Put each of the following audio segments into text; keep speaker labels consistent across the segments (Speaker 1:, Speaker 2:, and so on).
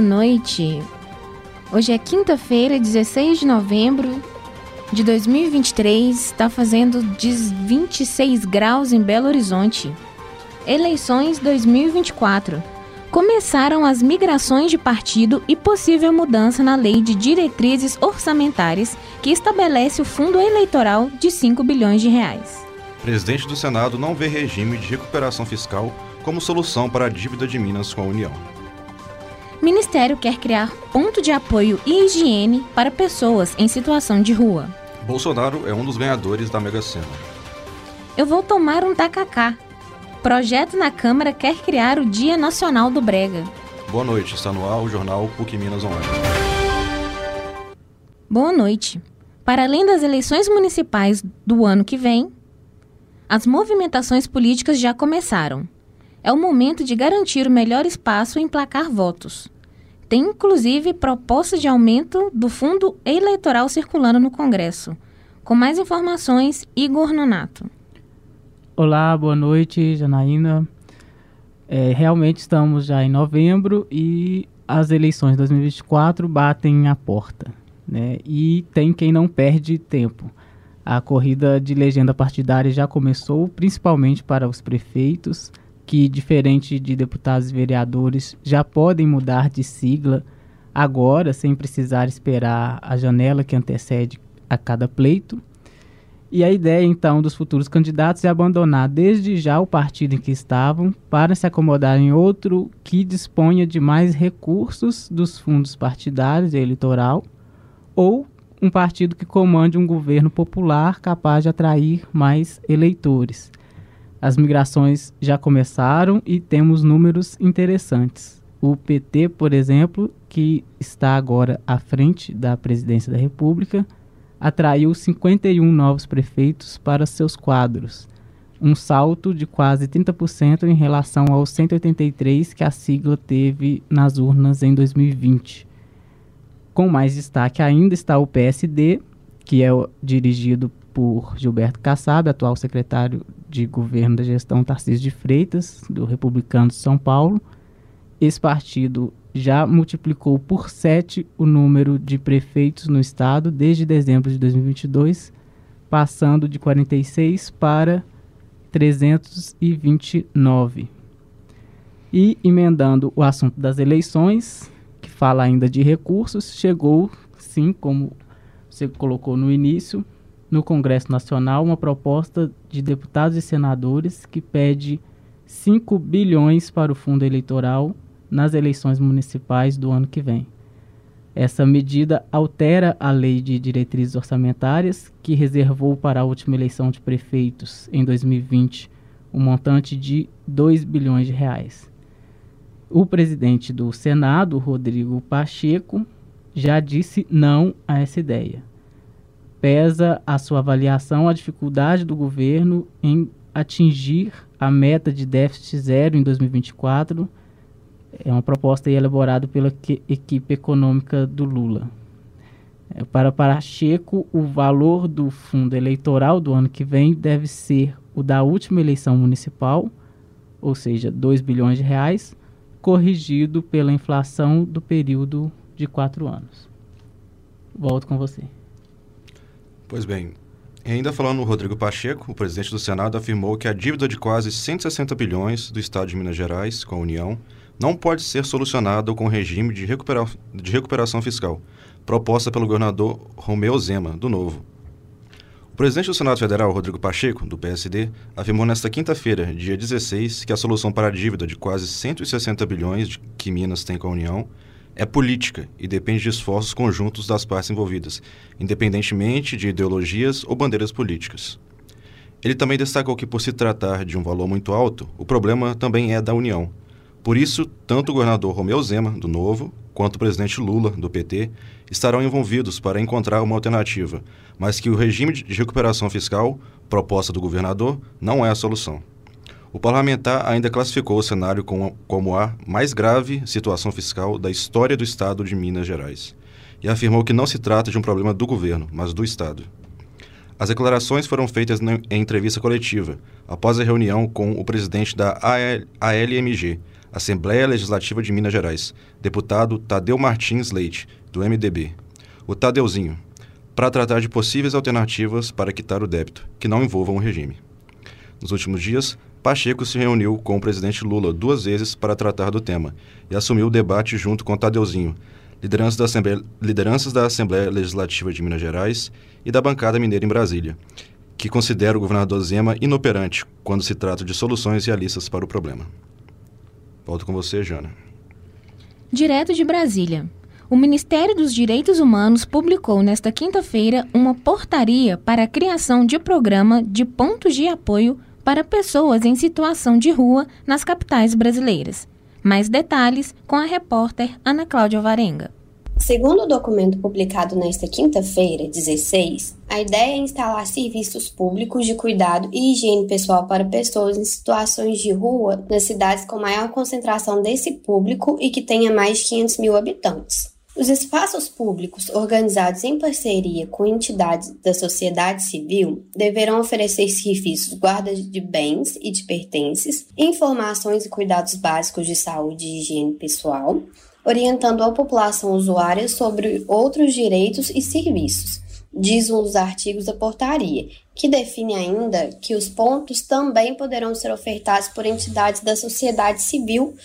Speaker 1: boa noite. Hoje é quinta-feira, 16 de novembro de 2023, está fazendo 26 graus em Belo Horizonte. Eleições 2024. Começaram as migrações de partido e possível mudança na lei de diretrizes orçamentárias que estabelece o fundo eleitoral de 5 bilhões de reais.
Speaker 2: Presidente do Senado não vê regime de recuperação fiscal como solução para a dívida de Minas com a União.
Speaker 1: Ministério quer criar ponto de apoio e higiene para pessoas em situação de rua.
Speaker 2: Bolsonaro é um dos ganhadores da Mega Sena.
Speaker 1: Eu vou tomar um tacacá. Projeto na Câmara quer criar o Dia Nacional do Brega.
Speaker 2: Boa noite, está no ar o jornal PUC Minas Online.
Speaker 1: Boa noite. Para além das eleições municipais do ano que vem, as movimentações políticas já começaram. É o momento de garantir o melhor espaço em placar votos. Tem inclusive proposta de aumento do fundo eleitoral circulando no Congresso. Com mais informações, Igor Nonato.
Speaker 3: Olá, boa noite, Janaína. É, realmente estamos já em novembro e as eleições de 2024 batem a porta. Né? E tem quem não perde tempo. A corrida de legenda partidária já começou, principalmente para os prefeitos, que, diferente de deputados e vereadores, já podem mudar de sigla agora, sem precisar esperar a janela que antecede a cada pleito. E a ideia, então, dos futuros candidatos é abandonar desde já o partido em que estavam para se acomodar em outro que disponha de mais recursos dos fundos partidários e eleitoral, ou um partido que comande um governo popular capaz de atrair mais eleitores. As migrações já começaram e temos números interessantes. O PT, por exemplo, que está agora à frente da presidência da República, atraiu 51 novos prefeitos para seus quadros, um salto de quase 30% em relação aos 183 que a sigla teve nas urnas em 2020. Com mais destaque ainda está o PSD, que é dirigido por Gilberto Kassab, atual secretário de governo da gestão Tarcísio de Freitas, do Republicano de São Paulo. Esse partido já multiplicou por sete o número de prefeitos no estado desde dezembro de 2022, passando de 46 para 329. E emendando o assunto das eleições, que fala ainda de recursos, chegou, sim, como você colocou no início, no Congresso Nacional uma proposta de deputados e senadores que pede 5 bilhões para o fundo eleitoral nas eleições municipais do ano que vem. Essa medida altera a lei de diretrizes orçamentárias, que reservou para a última eleição de prefeitos em 2020 um montante de 2 bilhões de reais. O presidente do Senado, Rodrigo Pacheco, já disse não a essa ideia pesa a sua avaliação a dificuldade do governo em atingir a meta de déficit zero em 2024. É uma proposta elaborada pela equipe econômica do Lula. É, para Pacheco, o valor do fundo eleitoral do ano que vem deve ser o da última eleição municipal, ou seja, 2 bilhões de reais, corrigido pela inflação do período de quatro anos. Volto com você.
Speaker 2: Pois bem, ainda falando no Rodrigo Pacheco, o presidente do Senado afirmou que a dívida de quase 160 bilhões do Estado de Minas Gerais com a União não pode ser solucionada com o regime de, recupera de recuperação fiscal, proposta pelo governador Romeu Zema, do Novo. O presidente do Senado Federal, Rodrigo Pacheco, do PSD, afirmou nesta quinta-feira, dia 16, que a solução para a dívida de quase 160 bilhões que Minas tem com a União é política e depende de esforços conjuntos das partes envolvidas, independentemente de ideologias ou bandeiras políticas. Ele também destacou que, por se tratar de um valor muito alto, o problema também é da União. Por isso, tanto o governador Romeu Zema, do Novo, quanto o presidente Lula, do PT, estarão envolvidos para encontrar uma alternativa, mas que o regime de recuperação fiscal, proposta do governador, não é a solução. O parlamentar ainda classificou o cenário como, a mais grave situação fiscal da história do Estado de Minas Gerais e afirmou que não se trata de um problema do governo, mas do Estado. As declarações foram feitas em entrevista coletiva, após a reunião com o presidente da ALMG, Assembleia Legislativa de Minas Gerais, deputado Tadeu Martins Leite, do MDB. O Tadeuzinho, para tratar de possíveis alternativas para quitar o débito, que não envolvam o regime. Nos últimos dias, Pacheco se reuniu com o presidente Lula duas vezes para tratar do tema e assumiu o debate junto com Tadeuzinho, lideranças da, Assembleia, lideranças da Assembleia Legislativa de Minas Gerais e da bancada mineira em Brasília, que considera o governador Zema inoperante quando se trata de soluções realistas para o problema. Volto com você, Jana.
Speaker 1: Direto de Brasília. O Ministério dos Direitos Humanos publicou nesta quinta-feira uma portaria para a criação de programa de pontos de apoio para pessoas em situação de rua nas capitais brasileiras. Mais detalhes com a repórter Ana Cláudia Varenga.
Speaker 4: Segundo o documento publicado nesta quinta-feira, 16, a ideia é instalar serviços públicos de cuidado e higiene pessoal para pessoas em situações de rua nas cidades com maior concentração desse público e que tenha mais de 500 mil habitantes. Os espaços públicos organizados em parceria com entidades da sociedade civil deverão oferecer serviços guarda de bens e de pertences, informações e cuidados básicos de saúde e higiene pessoal, orientando a população usuária sobre outros direitos e serviços, diz um dos artigos da portaria, que define ainda que os pontos também poderão ser ofertados por entidades da sociedade civil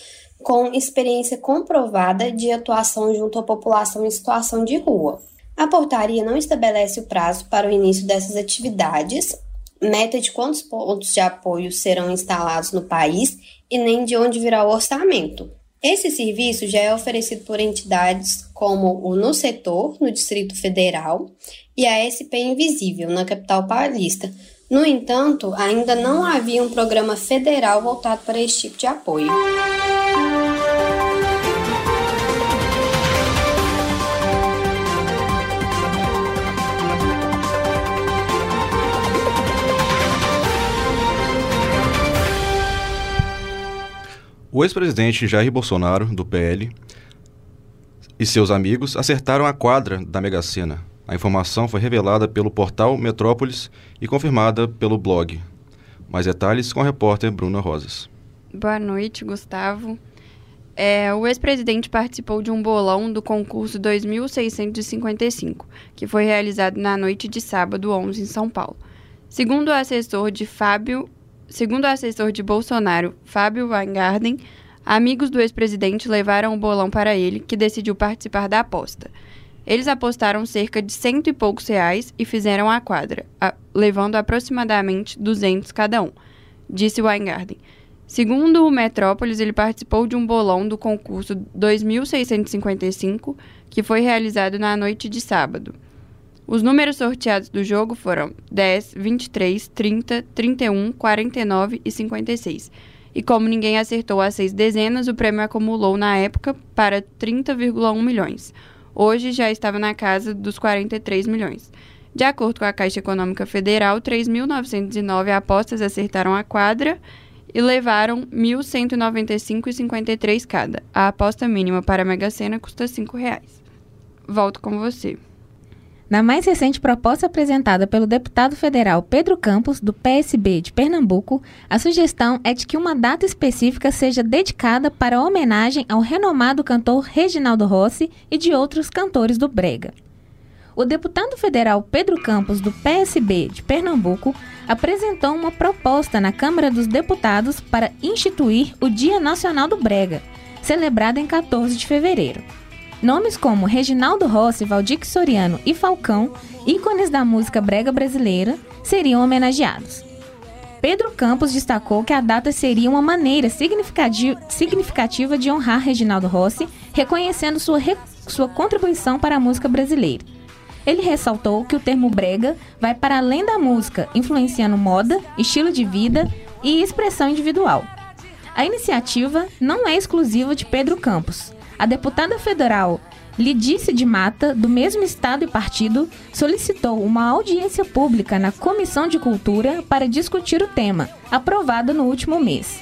Speaker 4: com experiência comprovada de atuação junto à população em situação de rua. A portaria não estabelece o prazo para o início dessas atividades, meta de quantos pontos de apoio serão instalados no país e nem de onde virá o orçamento. Esse serviço já é oferecido por entidades como o No Setor, no Distrito Federal, e a SP Invisível, na capital paulista. No entanto, ainda não havia um programa federal voltado para esse tipo de apoio.
Speaker 2: O ex-presidente Jair Bolsonaro, do PL, e seus amigos acertaram a quadra da Mega Sena. A informação foi revelada pelo portal Metrópolis e confirmada pelo blog. Mais detalhes com a repórter Bruna Rosas.
Speaker 5: Boa noite, Gustavo. É, o ex-presidente participou de um bolão do concurso 2655, que foi realizado na noite de sábado 11 em São Paulo. Segundo o assessor de Fábio Segundo o assessor de Bolsonaro, Fábio Weingarten, amigos do ex-presidente levaram o bolão para ele, que decidiu participar da aposta. Eles apostaram cerca de cento e poucos reais e fizeram a quadra, a, levando aproximadamente 200 cada um, disse Weingarten. Segundo o Metrópolis, ele participou de um bolão do concurso 2655, que foi realizado na noite de sábado. Os números sorteados do jogo foram 10, 23, 30, 31, 49 e 56. E como ninguém acertou as seis dezenas, o prêmio acumulou na época para 30,1 milhões. Hoje já estava na casa dos 43 milhões. De acordo com a Caixa Econômica Federal, 3.909 apostas acertaram a quadra e levaram 1.195,53 cada. A aposta mínima para a Mega Sena custa R$ 5,00. Volto com você.
Speaker 1: Na mais recente proposta apresentada pelo deputado federal Pedro Campos, do PSB de Pernambuco, a sugestão é de que uma data específica seja dedicada para homenagem ao renomado cantor Reginaldo Rossi e de outros cantores do Brega. O deputado federal Pedro Campos, do PSB de Pernambuco, apresentou uma proposta na Câmara dos Deputados para instituir o Dia Nacional do Brega, celebrado em 14 de fevereiro. Nomes como Reginaldo Rossi, Valdir Soriano e Falcão, ícones da música brega brasileira, seriam homenageados. Pedro Campos destacou que a data seria uma maneira significativa de honrar Reginaldo Rossi, reconhecendo sua, re sua contribuição para a música brasileira. Ele ressaltou que o termo brega vai para além da música, influenciando moda, estilo de vida e expressão individual. A iniciativa não é exclusiva de Pedro Campos. A deputada federal Lidice de Mata, do mesmo estado e partido, solicitou uma audiência pública na Comissão de Cultura para discutir o tema, aprovada no último mês.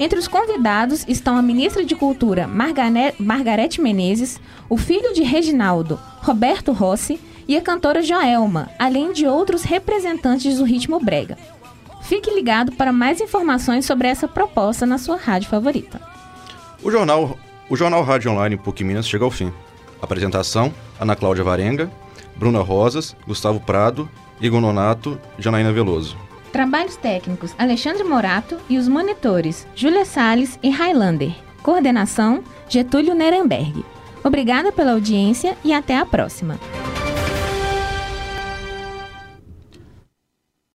Speaker 1: Entre os convidados estão a ministra de Cultura Margarete Menezes, o filho de Reginaldo, Roberto Rossi, e a cantora Joelma, além de outros representantes do ritmo brega. Fique ligado para mais informações sobre essa proposta na sua rádio favorita.
Speaker 6: O jornal, o jornal Rádio Online PUC Minas chega ao fim. Apresentação: Ana Cláudia Varenga, Bruna Rosas, Gustavo Prado, Igor Nonato, Janaína Veloso.
Speaker 1: Trabalhos técnicos: Alexandre Morato e os monitores Júlia Salles e Highlander. Coordenação: Getúlio Nuremberg. Obrigada pela audiência e até a próxima.